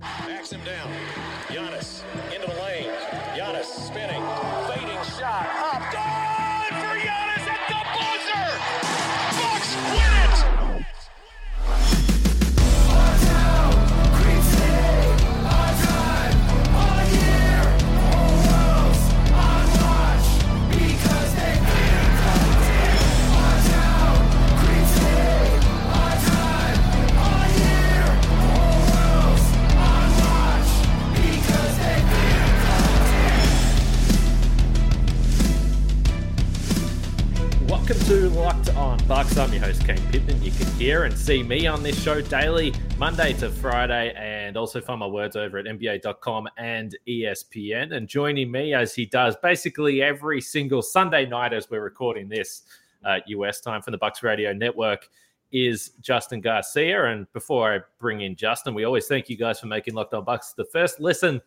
Backs him down. Giannis I'm your host, Kane Pitman. You can hear and see me on this show daily, Monday to Friday, and also find my words over at NBA.com and ESPN. And joining me as he does basically every single Sunday night as we're recording this uh, US time from the Bucks Radio Network is Justin Garcia. And before I bring in Justin, we always thank you guys for making Locked On Bucks the first listen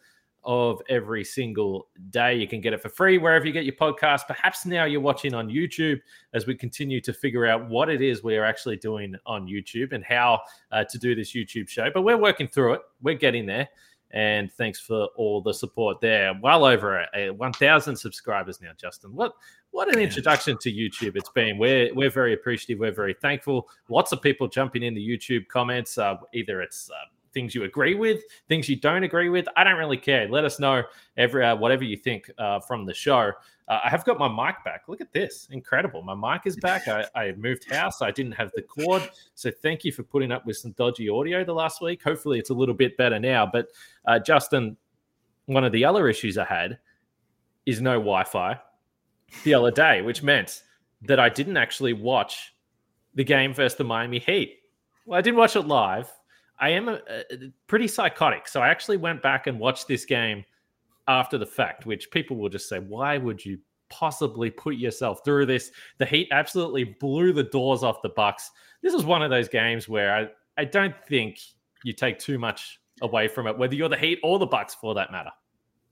of every single day. You can get it for free wherever you get your podcast. Perhaps now you're watching on YouTube as we continue to figure out what it is we are actually doing on YouTube and how uh, to do this YouTube show. But we're working through it, we're getting there. And thanks for all the support there. Well over a, 1,000 subscribers now, Justin. What what an introduction to YouTube it's been. We're we're very appreciative. We're very thankful. Lots of people jumping in the YouTube comments. Uh, either it's uh, things you agree with, things you don't agree with. I don't really care. Let us know every uh, whatever you think uh, from the show. Uh, I have got my mic back. Look at this, incredible! My mic is back. I, I moved house. I didn't have the cord, so thank you for putting up with some dodgy audio the last week. Hopefully, it's a little bit better now. But uh, Justin, one of the other issues I had is no Wi-Fi the other day, which meant that I didn't actually watch the game versus the Miami Heat. Well, I didn't watch it live. I am a, a, pretty psychotic. So I actually went back and watched this game after the fact, which people will just say, why would you possibly put yourself through this? The Heat absolutely blew the doors off the Bucks. This is one of those games where I, I don't think you take too much away from it, whether you're the Heat or the Bucks for that matter.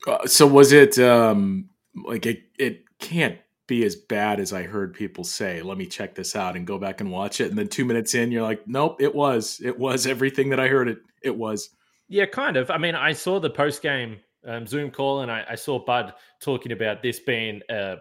Uh, so was it um like it, it can't be as bad as I heard people say. Let me check this out and go back and watch it. And then two minutes in, you're like, nope, it was. It was everything that I heard it. It was. Yeah, kind of. I mean, I saw the post game um, Zoom call and I, I, saw Bud talking about this being uh,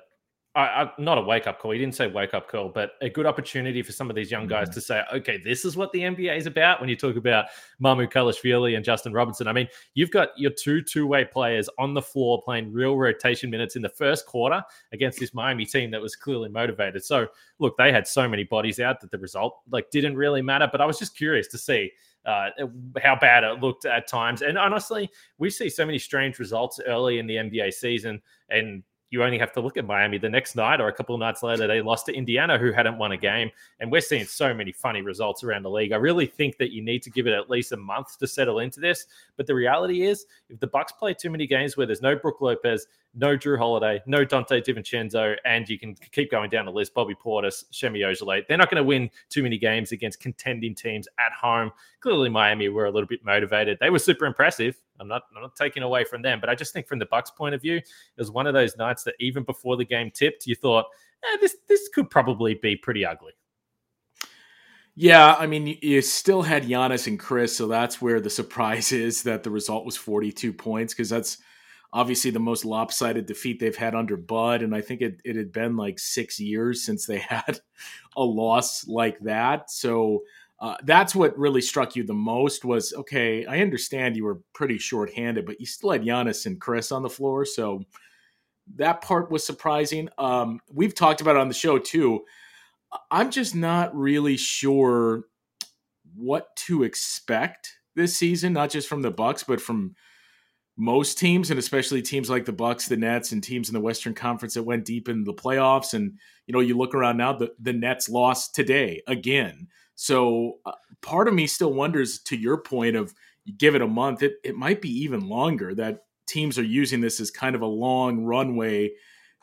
I, I, not a wake up call. He didn't say wake up call, but a good opportunity for some of these young guys mm-hmm. to say, okay, this is what the NBA is about. When you talk about Mamukelashvili and Justin Robinson, I mean, you've got your two two way players on the floor playing real rotation minutes in the first quarter against this Miami team that was clearly motivated. So, look, they had so many bodies out that the result like didn't really matter. But I was just curious to see uh, how bad it looked at times. And honestly, we see so many strange results early in the NBA season, and you only have to look at Miami the next night or a couple of nights later. They lost to Indiana, who hadn't won a game. And we're seeing so many funny results around the league. I really think that you need to give it at least a month to settle into this. But the reality is, if the Bucks play too many games where there's no Brook Lopez, no Jrue Holiday, no Donte DiVincenzo, and you can keep going down the list, Bobby Portis, Semi Ojeleye. They're not going to win too many games against contending teams at home. Clearly, Miami were a little bit motivated. They were super impressive. I'm not, I'm not taking away from them, but I just think from the Bucks' point of view, it was one of those nights that even before the game tipped, you thought, eh, this this could probably be pretty ugly. Yeah, I mean, you still had Giannis and Chris, so that's where the surprise is that the result was 42 points because that's obviously the most lopsided defeat they've had under Bud. And I think it, it had been like six years since they had a loss like that. So uh, that's what really struck you the most was okay, I understand you were pretty shorthanded, but you still had Giannis and Chris on the floor. So that part was surprising. Um, we've talked about it on the show too. I'm just not really sure what to expect this season, not just from the Bucks, but from most teams and especially teams like the bucks the nets and teams in the western conference that went deep into the playoffs and you know you look around now the, the nets lost today again so uh, part of me still wonders to your point of you give it a month it, it might be even longer that teams are using this as kind of a long runway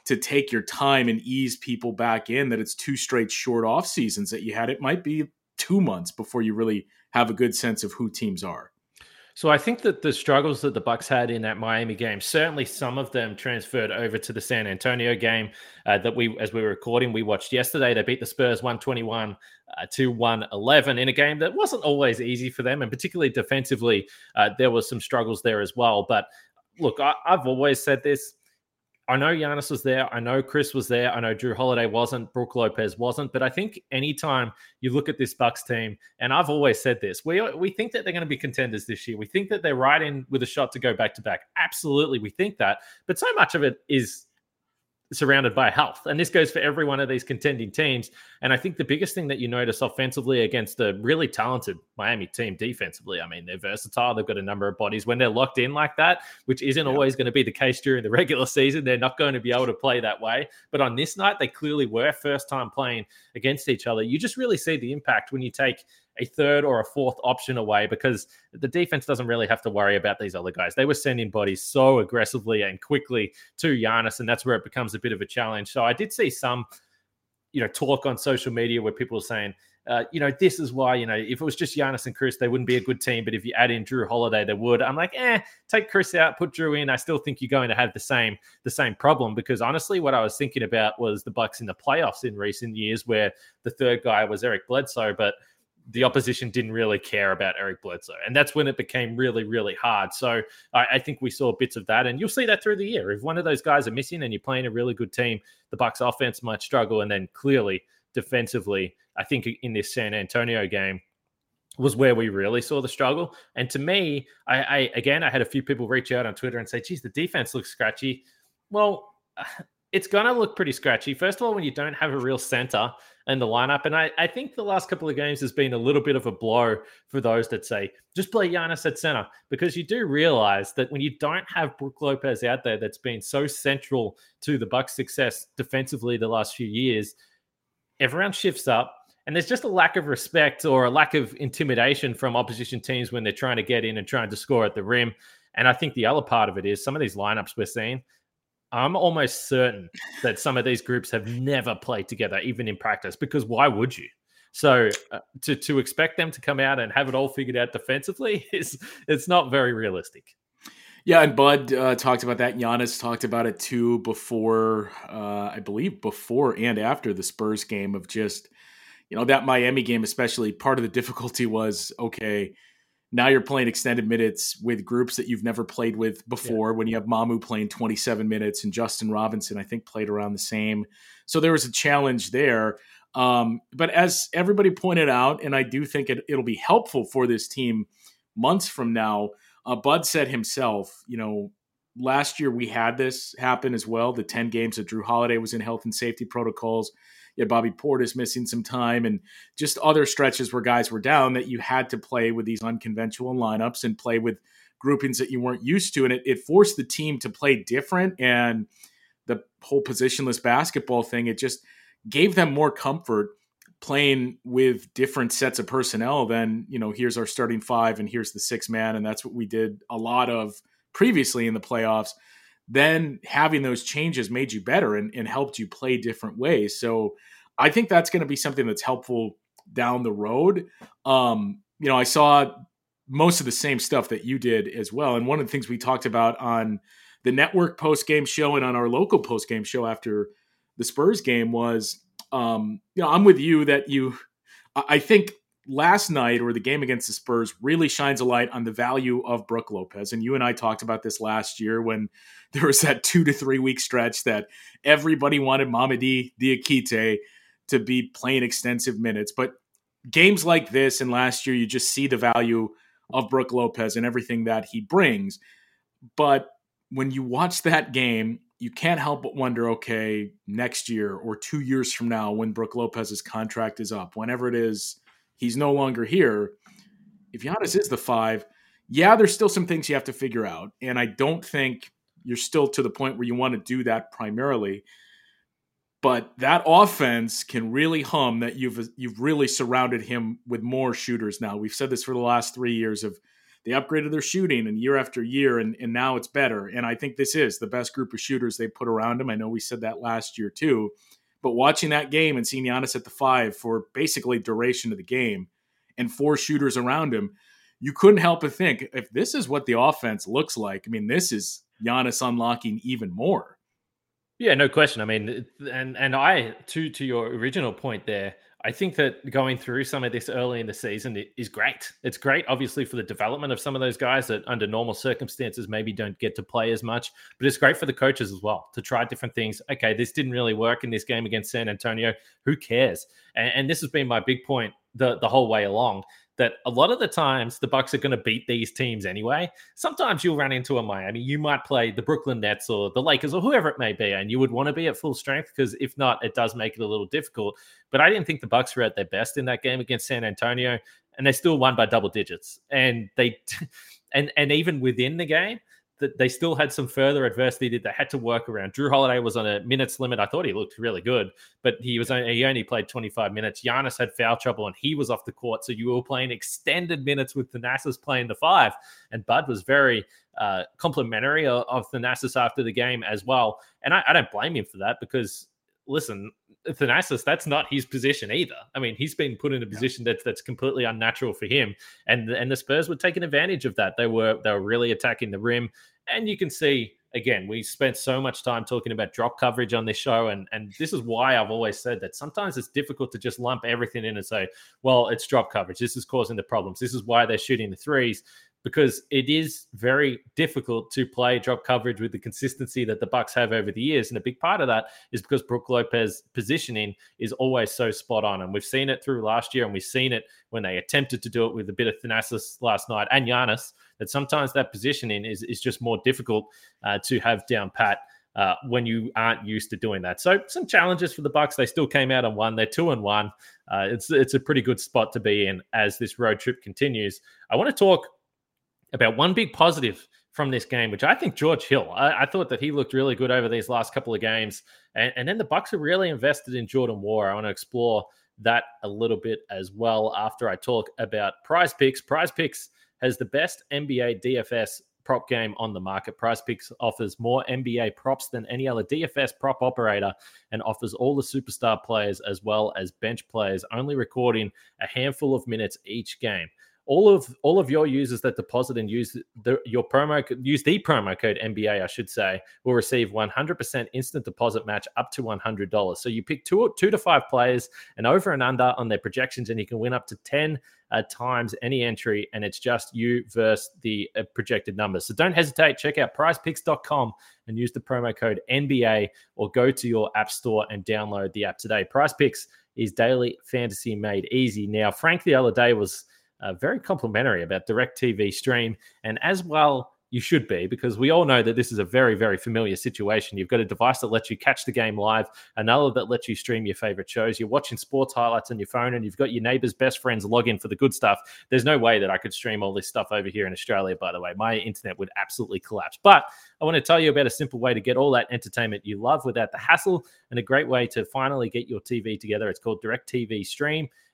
to take your time and ease people back in that it's two straight short off seasons that you had. It might be two months before you really have a good sense of who teams are So I think that the struggles that the Bucks had in that Miami game, certainly some of them transferred over to the San Antonio game uh, that we, as we were recording, we watched yesterday. They beat the Spurs 121 uh, to 111 in a game that wasn't always easy for them, and particularly defensively, uh, there was some struggles there as well. But look, I, I've always said this I know Giannis was there. I know Chris was there. I know Jrue Holiday wasn't. Brook Lopez wasn't. But I think anytime you look at this Bucks team, and I've always said this, we we think that they're going to be contenders this year. We think that they're right in with a shot to go back to back. Absolutely, we think that. But so much of it is surrounded by health. And this goes for every one of these contending teams. And I think the biggest thing that you notice offensively against a really talented Miami team defensively, I mean, they're versatile. They've got a number of bodies. When they're locked in like that, which isn't yeah. always going to be the case during the regular season, they're not going to be able to play that way. But on this night, they clearly were first time playing against each other. You just really see the impact when you take a third or a fourth option away because the defense doesn't really have to worry about these other guys. They were sending bodies so aggressively and quickly to Giannis, and that's where it becomes a bit of a challenge. So I did see some, you know, talk on social media where people were saying, uh, you know, this is why, you know, if it was just Giannis and Chris, they wouldn't be a good team. But if you add in Jrue Holiday, they would. I'm like, eh, take Chris out, put Jrue in. I still think you're going to have the same the same problem because honestly, what I was thinking about was the Bucks in the playoffs in recent years, where the third guy was Eric Bledsoe, but the opposition didn't really care about Eric Bledsoe. And that's when it became really, really hard. So I, I, think we saw bits of that. And you'll see that through the year. If one of those guys are missing and you're playing a really good team, the Bucks offense might struggle. And then clearly defensively, I think in this San Antonio game, was where we really saw the struggle. And to me, I, I again I had a few people reach out on Twitter and say, geez, the defense looks scratchy. Well, it's going to look pretty scratchy. First of all, when you don't have a real center in the lineup. And I, I think the last couple of games has been a little bit of a blow for those that say, just play Giannis at center, because you do realize that when you don't have Brook Lopez out there, that's been so central to the Bucks' success defensively the last few years, everyone shifts up. And there's just a lack of respect or a lack of intimidation from opposition teams when they're trying to get in and trying to score at the rim. And I think the other part of it is some of these lineups we're seeing, I'm almost certain that some of these groups have never played together, even in practice, because why would you? So uh, to to expect them to come out and have it all figured out defensively is it's not very realistic. Yeah, and Bud uh, talked about that. Giannis talked about it too before, uh, I believe, before and after the Spurs game of just, you know, that Miami game, especially. Part of the difficulty was okay now you're playing extended minutes with groups that you've never played with before. Yeah. When you have Mamu playing 27 minutes and Justin Robinson, I think, played around the same. So there was a challenge there. Um, but as everybody pointed out, and I do think it, it'll be helpful for this team months from now. Uh, Bud said himself, you know, last year we had this happen as well. The 10 games that Jrue Holiday was in health and safety protocols you had Bobby Portis missing some time and just other stretches where guys were down that you had to play with these unconventional lineups and play with groupings that you weren't used to. And it, it forced the team to play different. And the whole positionless basketball thing, it just gave them more comfort playing with different sets of personnel than, you know, here's our starting five and here's the six man. And that's what we did a lot of previously in the playoffs then having those changes made you better and, and helped you play different ways. So I think that's going to be something that's helpful down the road. Um, you know, I saw most of the same stuff that you did as well. And one of the things we talked about on the network post game show and on our local post game show after the Spurs game was, um, you know, I'm with you that you, I think last night or the game against the Spurs really shines a light on the value of Brook Lopez. And you and I talked about this last year when there was that two to three week stretch that everybody wanted Mamadi Diakite to be playing extensive minutes. But games like this and last year, you just see the value of Brook Lopez and everything that he brings. But when you watch that game, you can't help but wonder okay, next year or two years from now, when Brook Lopez's contract is up, whenever it is he's no longer here. If Giannis is the five, yeah, there's still some things you have to figure out. And I don't think you're still to the point where you want to do that primarily. But that offense can really hum that you've you've really surrounded him with more shooters now. We've said this for the last three years of they upgraded their shooting and year after year and, and now it's better. And I think this is the best group of shooters they put around him. I know we said that last year too. But watching that game and seeing Giannis at the five for basically duration of the game and four shooters around him, you couldn't help but think if this is what the offense looks like, I mean, this is Giannis unlocking even more. Yeah, no question. I mean, and and I to to your original point there, I think that going through some of this early in the season is great. It's great, obviously, for the development of some of those guys that under normal circumstances maybe don't get to play as much, but it's great for the coaches as well to try different things. Okay, this didn't really work in this game against San Antonio. Who cares? And, and this has been my big point the, the whole way along that a lot of the times the Bucks are going to beat these teams anyway. Sometimes you'll run into a Miami. You might play the Brooklyn Nets or the Lakers or whoever it may be, and you would want to be at full strength because if not, it does make it a little difficult. But I didn't think the Bucks were at their best in that game against San Antonio, and they still won by double digits. And they and and even within the game, that they still had some further adversity that they had to work around. Jrue Holiday was on a minutes limit. I thought he looked really good, but he was only, he only played 25 minutes. Giannis had foul trouble and he was off the court, so you were playing extended minutes with Thanasis playing the five, and Bud was very uh, complimentary of, of Thanasis after the game as well. And I, I don't blame him for that because listen, Thanasis, that's not his position either. I mean, he's been put in a position that's that's completely unnatural for him, and and the Spurs were taking advantage of that. They were they were really attacking the rim, and you can see again, we spent so much time talking about drop coverage on this show, and and this is why I've always said that sometimes it's difficult to just lump everything in and say, well, it's drop coverage. This is causing the problems. This is why they're shooting the threes because it is very difficult to play drop coverage with the consistency that the Bucks have over the years. And a big part of that is because Brook Lopez positioning is always so spot on. And we've seen it through last year, and we've seen it when they attempted to do it with a bit of Thanasis last night and Giannis, that sometimes that positioning is, is just more difficult uh, to have down pat. Uh, when you aren't used to doing that. So some challenges for the Bucks. They still came out and won. They're two and one. Uh, it's it's a pretty good spot to be in as this road trip continues. I want to talk about one big positive from this game, which I think George Hill. I, I, thought that he looked really good over these last couple of games, and, and then the Bucks are really invested in Jordan Nwora. I want to explore that a little bit as well after I talk about Prize Picks. Prize Picks has the best NBA DFS prop game on the market. Prize Picks offers more NBA props than any other DFS prop operator and offers all the superstar players as well as bench players, only recording a handful of minutes each game all of all of your users that deposit and use the, your promo use the promo code NBA, I should say, will receive 100% instant deposit match up to $100. So you pick two two to five players and over and under on their projections, and you can win up to 10 uh, times any entry, and it's just you versus the uh, projected numbers. So don't hesitate. Check out PrizePicks.com and use the promo code NBA, or go to your app store and download the app today. PrizePicks is daily fantasy made easy. Now, Frank the other day was uh, very complimentary about DirecTV Stream, and as well you should be because we all know that this is a very very familiar situation. You've got a device that lets you catch the game live another that lets you stream your favorite shows. You're watching sports highlights on your phone and you've got your neighbor's best friends log in for the good stuff. There's no way that i could stream all this stuff over here in australia by the way. My internet would absolutely collapse. But i want to tell you about a simple way to get all that entertainment you love without the hassle and a great way to finally get your tv together. It's called DirecTV Stream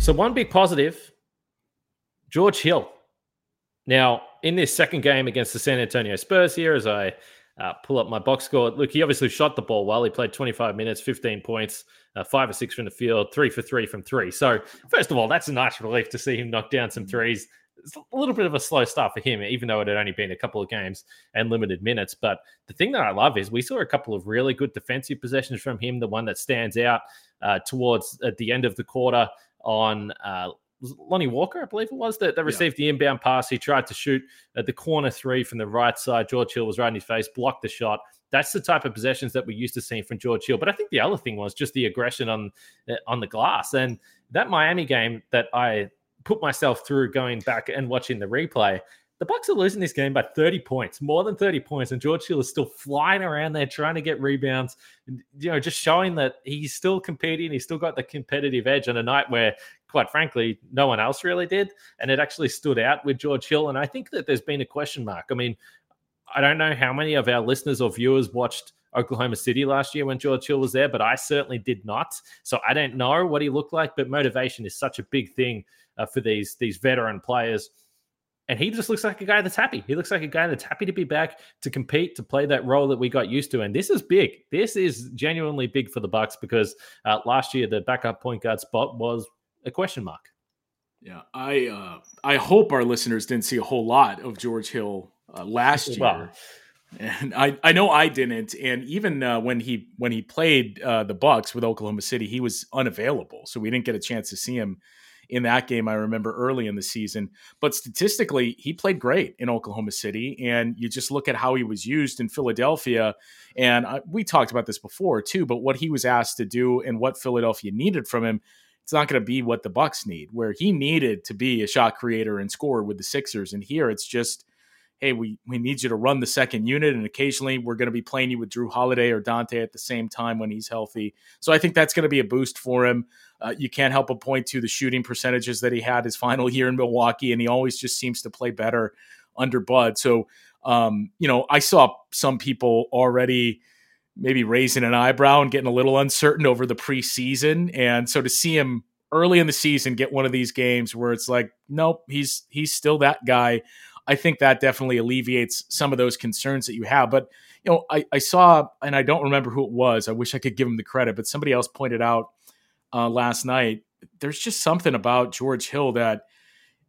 So, one big positive George Hill. Now, in this second game against the San Antonio Spurs, here as I uh, pull up my box score, look, he obviously shot the ball well. He played 25 minutes, 15 points, uh, five or six from the field, three for three from three. So, first of all, that's a nice relief to see him knock down some threes. It's a little bit of a slow start for him, even though it had only been a couple of games and limited minutes. But the thing that I love is we saw a couple of really good defensive possessions from him. The one that stands out uh, towards at the end of the quarter on uh, Lonnie Walker, I believe it was, that, that received yeah. the inbound pass. He tried to shoot at the corner three from the right side. George Hill was right in his face, blocked the shot. That's the type of possessions that we're used to seeing from George Hill. But I think the other thing was just the aggression on uh, on the glass. And that Miami game that I put myself through going back and watching the replay, the Bucks are losing this game by 30 points, more than 30 points, and George Hill is still flying around there trying to get rebounds, and, you know, just showing that he's still competing. He's still got the competitive edge on a night where, quite frankly, no one else really did, and it actually stood out with George Hill. And I think that there's been a question mark. I mean, I don't know how many of our listeners or viewers watched Oklahoma City last year when George Hill was there, but I certainly did not. So I don't know what he looked like, but motivation is such a big thing uh, for these these veteran players. And he just looks like a guy that's happy. He looks like a guy that's happy to be back to compete, to play that role that we got used to. And this is big. This is genuinely big for the Bucks because uh, last year the backup point guard spot was a question mark. Yeah, I uh, I hope our listeners didn't see a whole lot of George Hill uh, last year. And I, I know I didn't. And even uh, when he when he played uh, the Bucks with Oklahoma City, he was unavailable, so we didn't get a chance to see him in that game. I remember early in the season, but statistically, he played great in Oklahoma City. And you just look at how he was used in Philadelphia, and I, we talked about this before too. But what he was asked to do and what Philadelphia needed from him, it's not going to be what the Bucks need. Where he needed to be a shot creator and scorer with the Sixers, and here it's just hey, we, we need you to run the second unit. And occasionally we're going to be playing you with Jrue Holiday or Donte at the same time when he's healthy. So I think that's going to be a boost for him. Uh, you can't help but point to the shooting percentages that he had his final year in Milwaukee, and he always just seems to play better under Bud. So, um, you know, I saw some people already maybe raising an eyebrow and getting a little uncertain over the preseason. And so to see him early in the season get one of these games where it's like, nope, he's he's still that guy. I think that definitely alleviates some of those concerns that you have. But you know, I, I saw, and I don't remember who it was. I wish I could give him the credit, but somebody else pointed out uh, last night. There's just something about George Hill that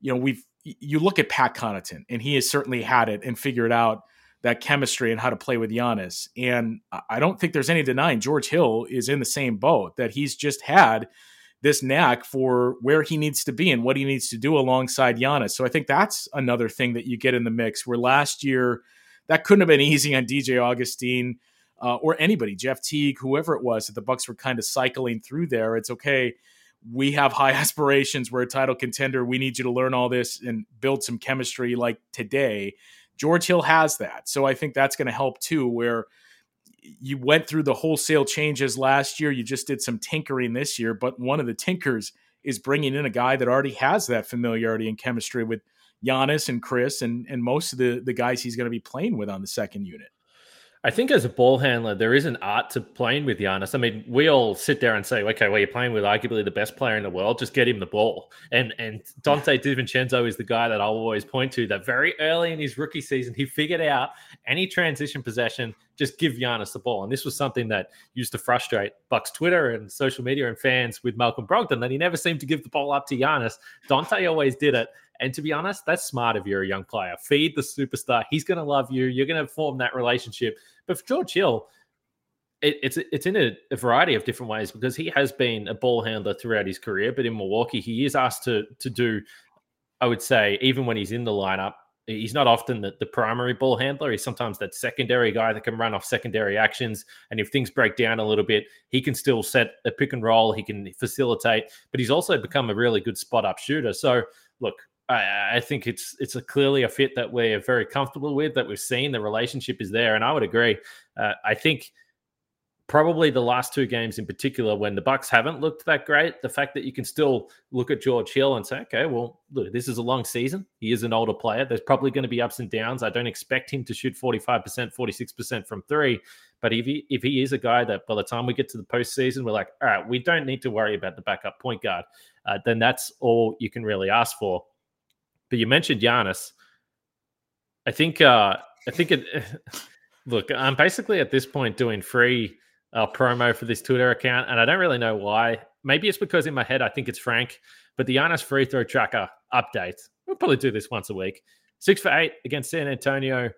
you know we've. You look at Pat Connaughton, and he has certainly had it and figured out that chemistry and how to play with Giannis. And I don't think there's any denying George Hill is in the same boat that he's just had this knack for where he needs to be and what he needs to do alongside Giannis. So I think that's another thing that you get in the mix. Where last year that couldn't have been easy on DJ Augustin uh, or anybody, Jeff Teague, whoever it was that the Bucks were kind of cycling through there. It's okay. We have high aspirations. We're a title contender. We need you to learn all this and build some chemistry like today. George Hill has that. So I think that's going to help too, where you went through the wholesale changes last year. You just did some tinkering this year, but one of the tinkers is bringing in a guy that already has that familiarity and chemistry with Giannis and Chris and and most of the the guys he's going to be playing with on the second unit. I think as a ball handler, there is an art to playing with Giannis. I mean, we all sit there and say, okay, well, you're playing with arguably the best player in the world. Just get him the ball. And and Donte DiVincenzo is the guy that I'll always point to that very early in his rookie season, he figured out any transition possession, just give Giannis the ball. And this was something that used to frustrate Bucks Twitter and social media and fans with Malcolm Brogdon, that he never seemed to give the ball up to Giannis. Donte always did it. And to be honest, that's smart if you're a young player. Feed the superstar. He's going to love you. You're going to form that relationship. But for George Hill, it, it's it's in a, a, variety of different ways because he has been a ball handler throughout his career. But in Milwaukee, he is asked to to do, I would say, even when he's in the lineup, he's not often the, the primary ball handler. He's sometimes that secondary guy that can run off secondary actions. And if things break down a little bit, he can still set a pick and roll. He can facilitate, but he's also become a really good spot up shooter. So look, I, I, think it's it's a clearly a fit that we're very comfortable with. That we've seen the relationship is there, and I would agree. Uh, I think probably the last two games in particular, when the Bucks haven't looked that great, the fact that you can still look at George Hill and say, okay, well, look, this is a long season. He is an older player. There's probably going to be ups and downs. I don't expect him to shoot 45%, 46% from three. But if he if he is a guy that by the time we get to the postseason, we're like, all right, we don't need to worry about the backup point guard, uh, then that's all you can really ask for. But you mentioned Giannis. I think uh I think it look, I'm basically at this point doing free uh, promo for this Twitter account, and I don't really know why. Maybe it's because in my head I think it's Frank, but the Giannis free throw tracker update. We'll probably do this once a week. Six for eight against San Antonio.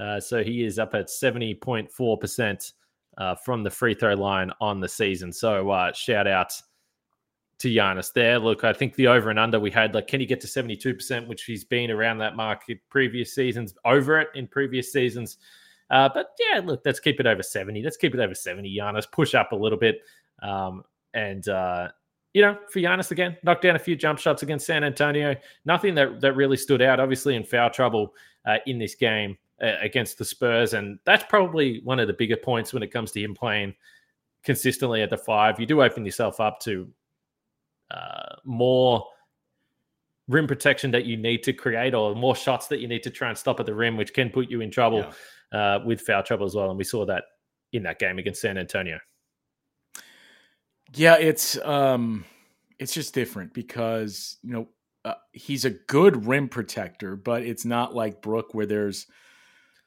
Uh, so he is up at 70.4% uh, from the free throw line on the season. So uh, shout out to Giannis there. Look, I think the over and under we had, like, can he get to 72%, which he's been around that mark in previous seasons, over it in previous seasons. Uh, but yeah, look, let's keep it over 70. Let's keep it over 70, Giannis. Push up a little bit. Um, and uh, you know, for Giannis again, knocked down a few jump shots against San Antonio. Nothing that that really stood out. Obviously, in foul trouble uh, in this game uh, against the Spurs, and that's probably one of the bigger points when it comes to him playing consistently at the five. You do open yourself up to uh, more rim protection that you need to create, or more shots that you need to try and stop at the rim, which can put you in trouble yeah. uh, with foul trouble as well. And we saw that in that game against San Antonio. Yeah, it's um, it's just different because you know uh, he's a good rim protector, but it's not like Brook where there's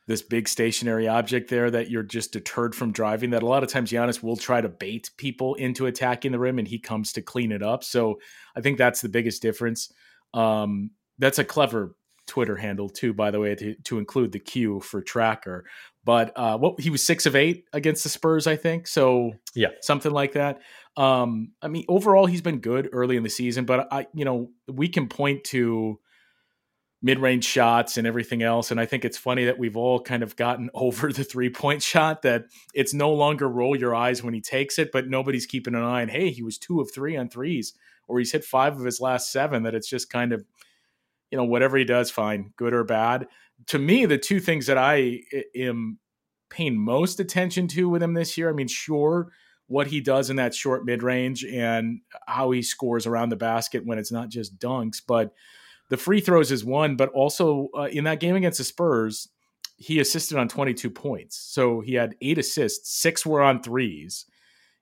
this big stationary object there that you're just deterred from driving. That a lot of times Giannis will try to bait people into attacking the rim, and he comes to clean it up. So I think that's the biggest difference. Um, that's a clever Twitter handle too, by the way, to, to include the Q for tracker. But uh, what he was six of eight against the Spurs, I think. So yeah, something like that. Um, I mean, overall, he's been good early in the season, but I, you know, we can point to mid-range shots and everything else and i think it's funny that we've all kind of gotten over the three-point shot that it's no longer roll your eyes when he takes it but nobody's keeping an eye on hey he was two of three on threes or he's hit five of his last seven that it's just kind of you know whatever he does fine good or bad. To me the two things that i eh, am paying most attention to with him this year i mean sure what he does in that short mid-range and how he scores around the basket when it's not just dunks but the free throws is one but also uh, in that game against the spurs he assisted on 22 points so he had eight assists six were on threes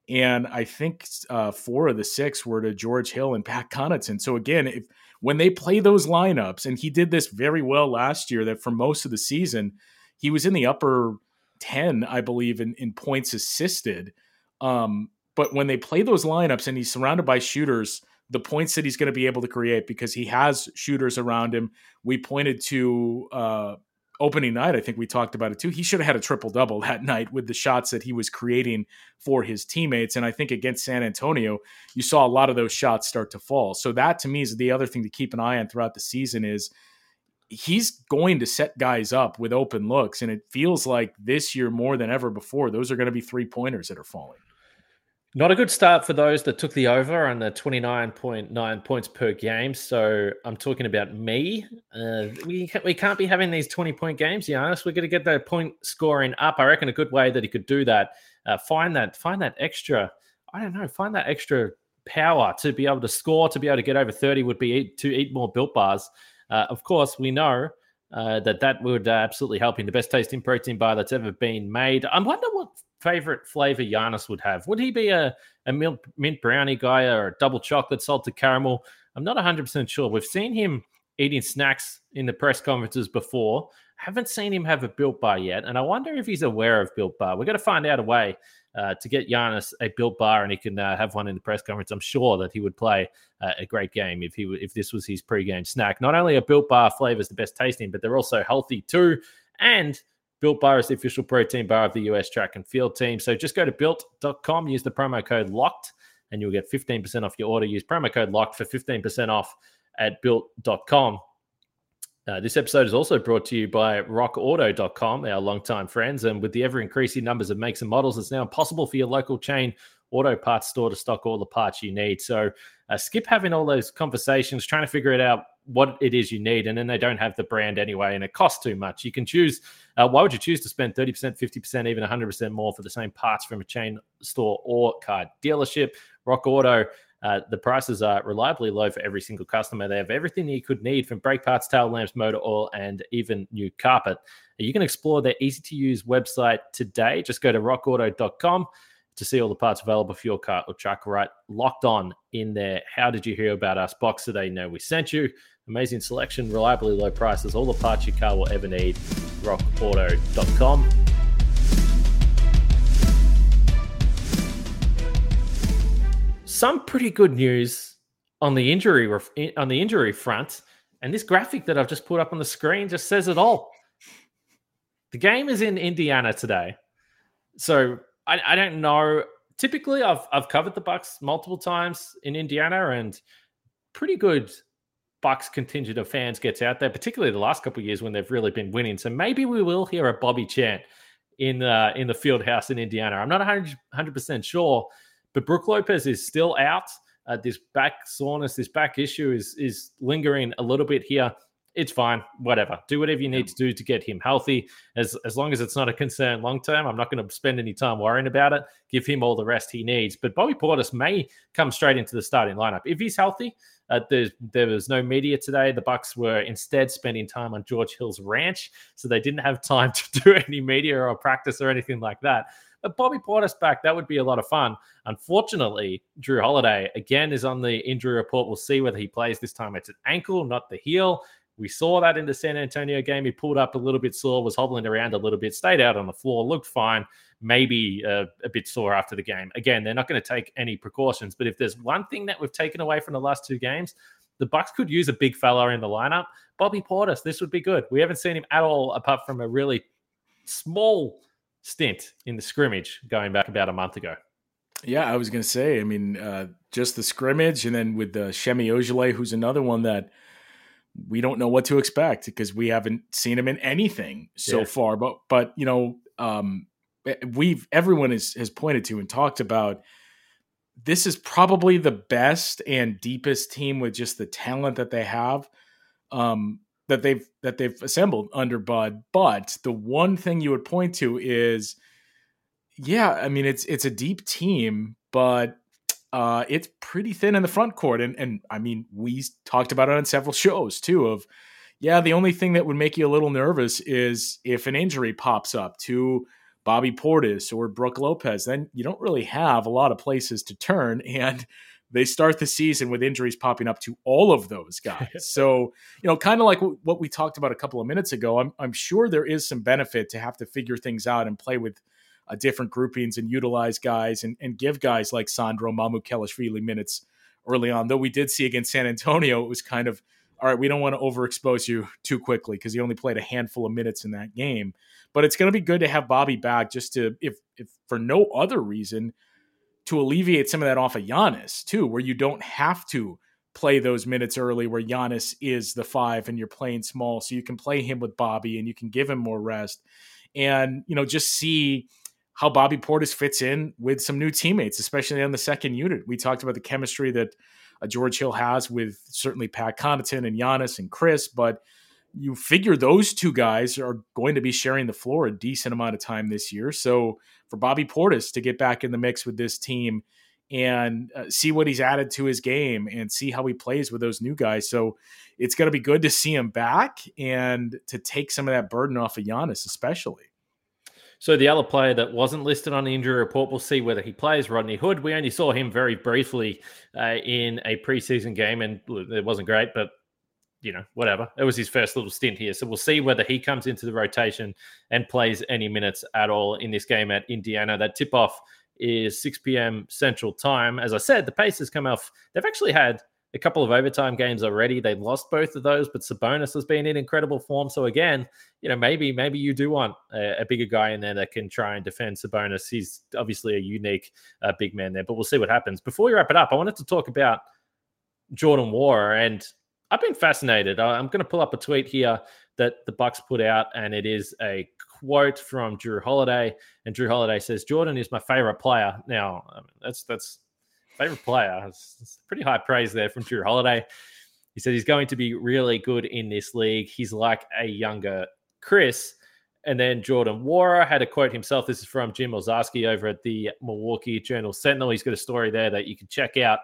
and I think uh, four of the six were to George Hill and Pat Connaughton. So again, if when they play those lineups, and he did this very well last year, that for most of the season he was in the upper ten, I believe, in, in points assisted. Um, but when they play those lineups and he's surrounded by shooters, the points that he's going to be able to create because he has shooters around him. We pointed to uh, opening night, I think we talked about it too. He should have had a triple double that night with the shots that he was creating for his teammates. And I think against San Antonio, you saw a lot of those shots start to fall. So that to me is the other thing to keep an eye on throughout the season is he's going to set guys up with open looks. And it feels like this year more than ever before, those are going to be three pointers that are falling. Not a good start for those that took the over on the 29.9 points per game. So I'm talking about me. Uh, we, we can't be having these 20 point games, Giannis. We're going to get the point scoring up. I reckon a good way that he could do that, uh, find that, find that extra, I don't know, find that extra power to be able to score, to be able to get over 30 would be eat, to eat more Built Bars. Uh, of course, we know uh, that that would uh, absolutely help in the best tasting protein bar that's ever been made. I wonder what favorite flavor Giannis would have. Would he be a, a mint brownie guy or a double chocolate salted caramel? I'm not 100% sure. We've seen him eating snacks in the press conferences before. Haven't seen him have a Built Bar yet. And I wonder if he's aware of Built Bar. We're going to find out a way uh, to get Giannis a Built Bar and he can uh, have one in the press conference. I'm sure that he would play uh, a great game if he if this was his pregame snack. Not only a Built Bar flavor is the best tasting, but they're also healthy too. And Built Bar is the official protein bar of the US track and field team. So just go to built.com, use the promo code LOCKED, and you'll get 15% off your order. Use promo code LOCKED for 15% off at built.com. Uh, this episode is also brought to you by rockauto.com, our longtime friends. And with the ever increasing numbers of makes and models, it's now impossible for your local chain auto parts store to stock all the parts you need. So uh, skip having all those conversations, trying to figure it out what it is you need, and then they don't have the brand anyway, and it costs too much. You can choose. Uh, why would you choose to spend 30%, 50%, even 100% more for the same parts from a chain store or car dealership? Rock Auto. Uh, the prices are reliably low for every single customer. They have everything you could need from brake parts, tail lamps, motor oil, and even new carpet. You can explore their easy to use website today. Just go to rockauto.com to see all the parts available for your car or truck right locked on in there. How did you hear about us? Box they know we sent you. Amazing selection, reliably low prices, all the parts your car will ever need. RockAuto.com. Some pretty good news on the injury on the injury front, and this graphic that I've just put up on the screen just says it all. The game is in Indiana today, so I, I don't know. Typically, I've I've covered the Bucks multiple times in Indiana, and pretty good Bucks contingent of fans gets out there, particularly the last couple of years when they've really been winning. So maybe we will hear a Bobby chant in uh, in the field house in Indiana. I'm not 100 percent sure, but Brook Lopez is still out. uh, this back soreness, this back issue is is lingering a little bit here. It's fine, whatever. Do whatever you need to do to get him healthy. As as long as it's not a concern long term, I'm not going to spend any time worrying about it. Give him all the rest he needs. But Bobby Portis may come straight into the starting lineup if he's healthy. Uh, there was no media today. The Bucks were instead spending time on George Hill's ranch, so they didn't have time to do any media or practice or anything like that. But Bobby Portis back, that would be a lot of fun. Unfortunately, Jrue Holiday again is on the injury report. We'll see whether he plays this time. It's an ankle, not the heel. We saw that in the San Antonio game. He pulled up a little bit sore, was hobbling around a little bit, stayed out on the floor, looked fine, maybe uh, a bit sore after the game. Again, they're not going to take any precautions, but if there's one thing that we've taken away from the last two games, the Bucks could use a big fella in the lineup. Bobby Portis, this would be good. We haven't seen him at all apart from a really small stint in the scrimmage going back about a month ago. Yeah, I was going to say, I mean, uh, just the scrimmage, and then with the Semi Ojeleye, who's another one that we don't know what to expect because we haven't seen him in anything so yeah. far. But but you know, um, we've everyone has has pointed to and talked about this is probably the best and deepest team with just the talent that they have um, that they've that they've assembled under Bud. But the one thing you would point to is, yeah, I mean it's it's a deep team, but uh, it's pretty thin in the front court. And and I mean we talked about it on several shows too. Of yeah, the only thing that would make you a little nervous is if an injury pops up to Bobby Portis or Brook Lopez, then you don't really have a lot of places to turn. And they start the season with injuries popping up to all of those guys. so, you know, kind of like what we talked about a couple of minutes ago, I'm, I'm sure there is some benefit to have to figure things out and play with uh, different groupings and utilize guys and, and give guys like Sandro Mamukelashvili minutes early on. Though we did see against San Antonio, it was kind of, all right, we don't want to overexpose you too quickly because he only played a handful of minutes in that game. But it's going to be good to have Bobby back just to, if, if for no other reason, to alleviate some of that off of Giannis too, where you don't have to play those minutes early where Giannis is the five and you're playing small. So you can play him with Bobby and you can give him more rest. And, you know, just see how Bobby Portis fits in with some new teammates, especially on the second unit. We talked about the chemistry that uh, George Hill has with certainly Pat Connaughton and Giannis and Chris, but you figure those two guys are going to be sharing the floor a decent amount of time this year. So for Bobby Portis to get back in the mix with this team and uh, see what he's added to his game and see how he plays with those new guys. So it's going to be good to see him back and to take some of that burden off of Giannis, especially. So the other player that wasn't listed on the injury report, we'll see whether he plays. Rodney Hood. We only saw him very briefly uh, in a preseason game, and it wasn't great, but you know, whatever. It was his first little stint here. So we'll see whether he comes into the rotation and plays any minutes at all in this game at Indiana. That tip off is 6 p.m. Central Time. As I said, the Pacers come off, they've actually had a couple of overtime games already. They lost both of those, but Sabonis has been in incredible form. So again, you know, maybe maybe you do want a, a bigger guy in there that can try and defend Sabonis. He's obviously a unique uh, big man there, but we'll see what happens. Before we wrap it up, I wanted to talk about Jordan Nwora and I've been fascinated. I'm going to pull up a tweet here that the Bucks put out, and it is a quote from Jrue Holiday. And Jrue Holiday says, "Jordan is my favorite player." Now, mean, that's that's favorite player. It's, pretty high praise there from Jrue Holiday. He said he's going to be really good in this league. He's like a younger Chris. And then Jordan Nwora had a quote himself. This is from Jim Owczarski over at the Milwaukee Journal Sentinel. He's got a story there that you can check out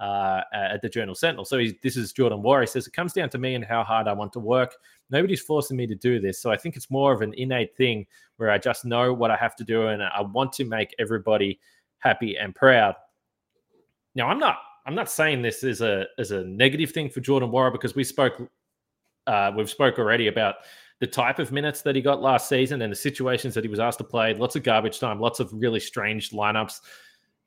uh, at the Journal Sentinel. So this is Jordan Nwora. He says, It comes down to me and how hard I want to work. Nobody's forcing me to do this. So I think it's more of an innate thing where I just know what I have to do and I want to make everybody happy and proud. Now, I'm not. I'm not saying this is a as a negative thing for Jordan Nwora because we spoke, uh, we've spoke already about the type of minutes that he got last season and the situations that he was asked to play. Lots of garbage time, lots of really strange lineups.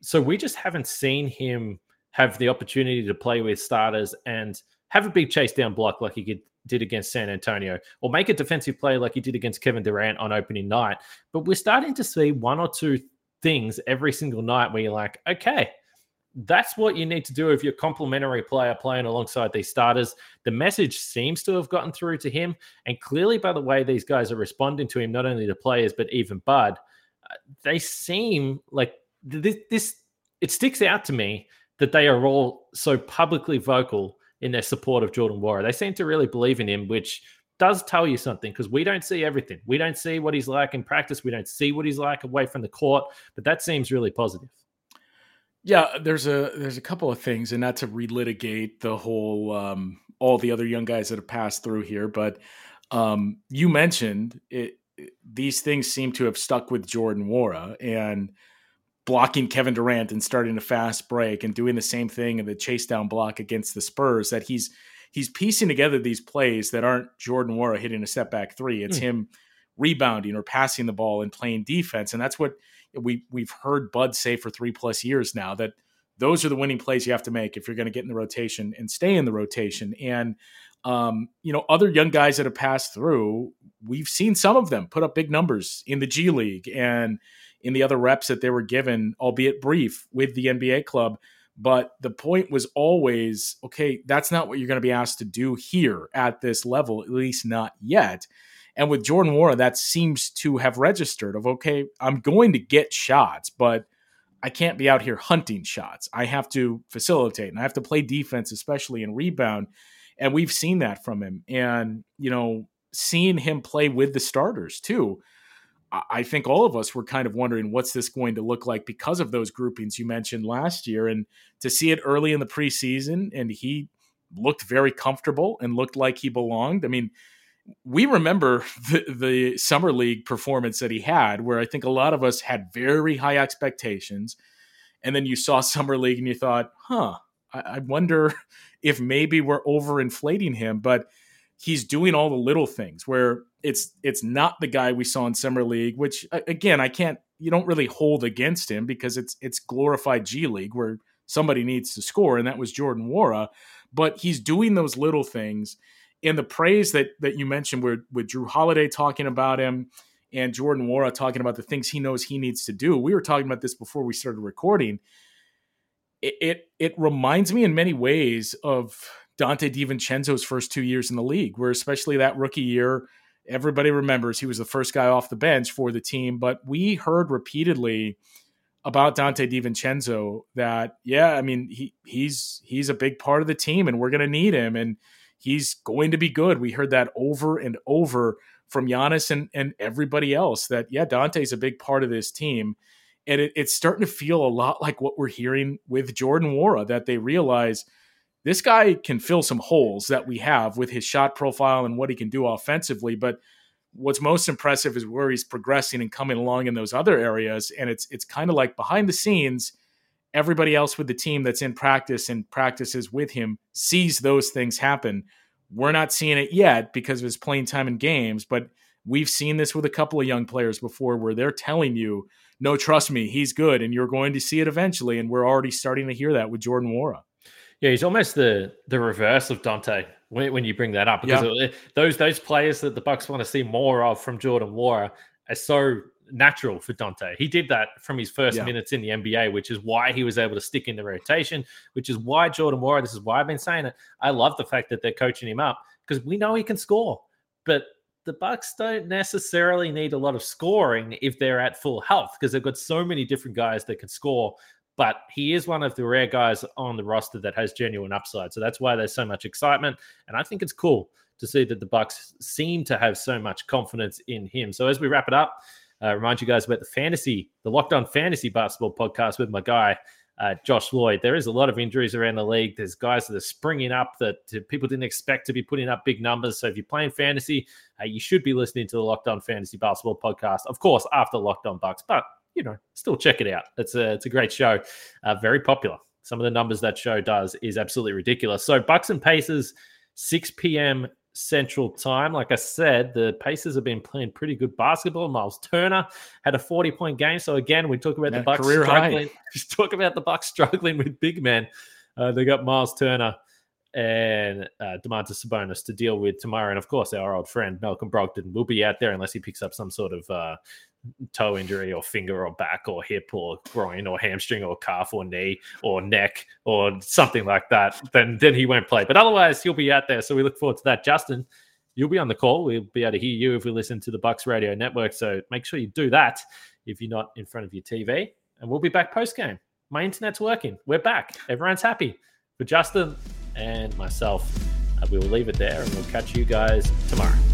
So we just haven't seen him have the opportunity to play with starters and have a big chase down block like he did against San Antonio, or make a defensive play like he did against Kevin Durant on opening night. But we're starting to see one or two things every single night where you're like, okay, that's what you need to do if you're complementary player playing alongside these starters. The message seems to have gotten through to him. And clearly, by the way these guys are responding to him, not only the players, but even Bud, uh, they seem like this, this it sticks out to me that they are all so publicly vocal in their support of Jordan Nwora. They seem to really believe in him, which does tell you something because we don't see everything. We don't see what he's like in practice. We don't see what he's like away from the court, but that seems really positive. Yeah, there's a there's a couple of things, and not to relitigate the whole um, all the other young guys that have passed through here, but um, you mentioned it, these things seem to have stuck with Jordan Nwora and blocking Kevin Durant and starting a fast break and doing the same thing in the chase down block against the Spurs. That he's he's piecing together these plays that aren't Jordan Nwora hitting a step back three. It's mm. him rebounding or passing the ball and playing defense, and that's what we we've heard Bud say for three plus years now that those are the winning plays you have to make if you're going to get in the rotation and stay in the rotation. And um, you know, other young guys that have passed through, we've seen some of them put up big numbers in the G League and in the other reps that they were given, albeit brief, with the NBA club. But the point was always okay, that's not what you're going to be asked to do here at this level, at least not yet. And with Jordan Nwora, that seems to have registered of okay, I'm going to get shots, but I can't be out here hunting shots. I have to facilitate and I have to play defense, especially in rebound. And we've seen that from him. And, you know, seeing him play with the starters too. I think all of us were kind of wondering what's this going to look like because of those groupings you mentioned last year. And to see it early in the preseason, and he looked very comfortable and looked like he belonged. I mean, we remember the, the summer league performance that he had, where I think a lot of us had very high expectations. And then you saw summer league and you thought, huh, I, I wonder if maybe we're overinflating him. But he's doing all the little things where it's it's not the guy we saw in summer league which again i can't you don't really hold against him because it's it's glorified g league where somebody needs to score and that was jordan Wara. but he's doing those little things and the praise that that you mentioned with, with Jrue Holiday talking about him and Jordan Nwora talking about the things he knows he needs to do. We were talking about this before we started recording. It it, it reminds me in many ways of Donte DiVincenzo's first two years in the league, where especially that rookie year, everybody remembers he was the first guy off the bench for the team. But we heard repeatedly about Donte DiVincenzo that, yeah, I mean, he he's he's a big part of the team and we're gonna need him. And he's going to be good. We heard that over and over from Giannis and, and everybody else that, yeah, Donte's a big part of this team. And it, it's starting to feel a lot like what we're hearing with Jordan Nwora, that they realize this guy can fill some holes that we have with his shot profile and what he can do offensively. But what's most impressive is where he's progressing and coming along in those other areas. And it's it's kind of like behind the scenes – everybody else with the team that's in practice and practices with him sees those things happen. We're not seeing it yet because of his playing time in games, but we've seen this with a couple of young players before where they're telling you, no, trust me, he's good, and you're going to see it eventually. And we're already starting to hear that with Jordan Nwora. Yeah, he's almost the the reverse of Donte when, when you bring that up because yeah. those those players that the Bucks want to see more of from Jordan Nwora are so natural for Donte. He did that from his first yeah. minutes in the NBA, which is why he was able to stick in the rotation, which is why Jordan Nwora, this is why I've been saying it. I love the fact that they're coaching him up because we know he can score. But the Bucks don't necessarily need a lot of scoring if they're at full health because they've got so many different guys that can score. But he is one of the rare guys on the roster that has genuine upside. So that's why there's so much excitement. And I think it's cool to see that the Bucks seem to have so much confidence in him. So as we wrap it up, uh, remind you guys about the fantasy, the Locked On Fantasy Basketball podcast with my guy, uh, Josh Lloyd. There is a lot of injuries around the league. There's guys that are springing up that people didn't expect to be putting up big numbers. So if you're playing fantasy, uh, you should be listening to the Locked On Fantasy Basketball podcast, of course, after Locked On Bucks. But you know, still check it out. It's a it's a great show, uh, very popular. Some of the numbers that show does is absolutely ridiculous. So Bucks and Pacers, 6 p.m. Central Time. Like I said, the Pacers have been playing pretty good basketball. Miles Turner had a 40 point game. So again, we talk about the Bucks struggling. Just talk about the Bucks struggling with big men. Uh, they got Miles Turner and uh, Domantas Sabonis to deal with tomorrow. And of course, our old friend Malcolm Brogdon will be out there unless he picks up some sort of uh, toe injury or finger or back or hip or groin or hamstring or calf or knee or neck or something like that, then then he won't play. But otherwise, he'll be out there. So we look forward to that. Justin, you'll be on the call. We'll be able to hear you if we listen to the Bucks Radio Network. So make sure you do that if you're not in front of your TV. And we'll be back post game. my internet's working. We're back. Everyone's happy. For Justin and myself, uh, we will leave it there and we'll catch you guys tomorrow.